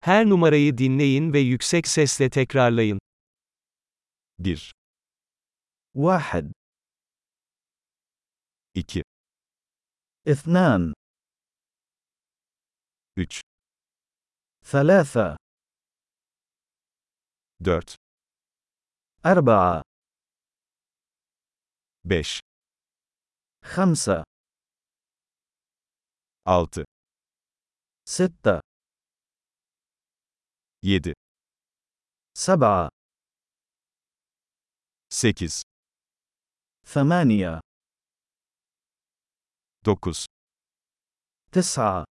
Her numarayı dinleyin ve yüksek sesle tekrarlayın. 1 واحد 2 اثنان 3 ثلاثة 4 أربعة 5 خمسة 6 ستة 7 سبعة 8 ثمانية 9 تسعة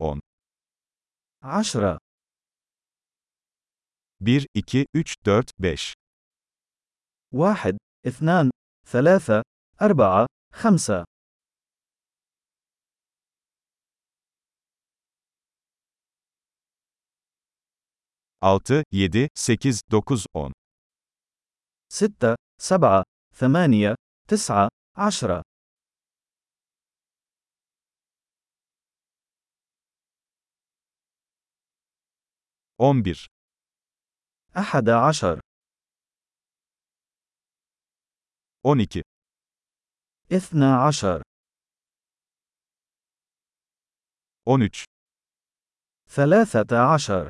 10 عشرة 1 2 3 4 5 واحد اثنان ثلاثة أربعة خمسة. 6 7 8 9 10 ستة سبعة ثمانية تسعة عشرة 11 أحد عشر 12 اثنا عشر 13 ثلاثة عشر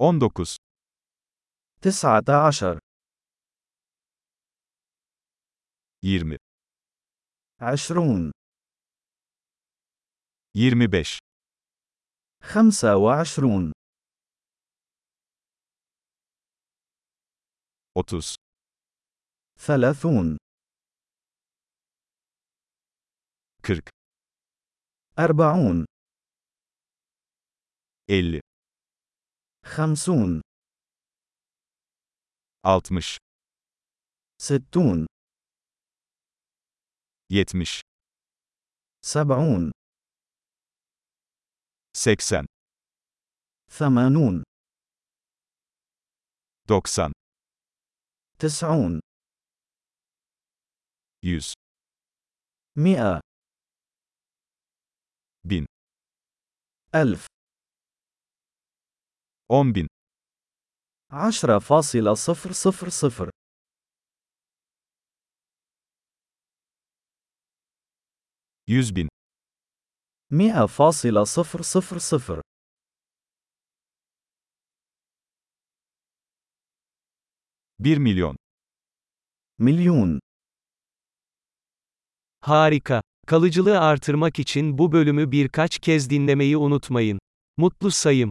19 تسعة عشر 20 عشرون 25 خمسة وعشرون 30 ثلاثون 40 أربعون 50 خمسون 60 ستون 70 سبعون 80 ثمانون 90 تسعون 100 مئة 1000 ألف 10 bin. 10,000 100 bin. 100,000 1 milyon. Milyon. Harika. Kalıcılığı artırmak için bu bölümü birkaç kez dinlemeyi unutmayın. Mutlu sayım.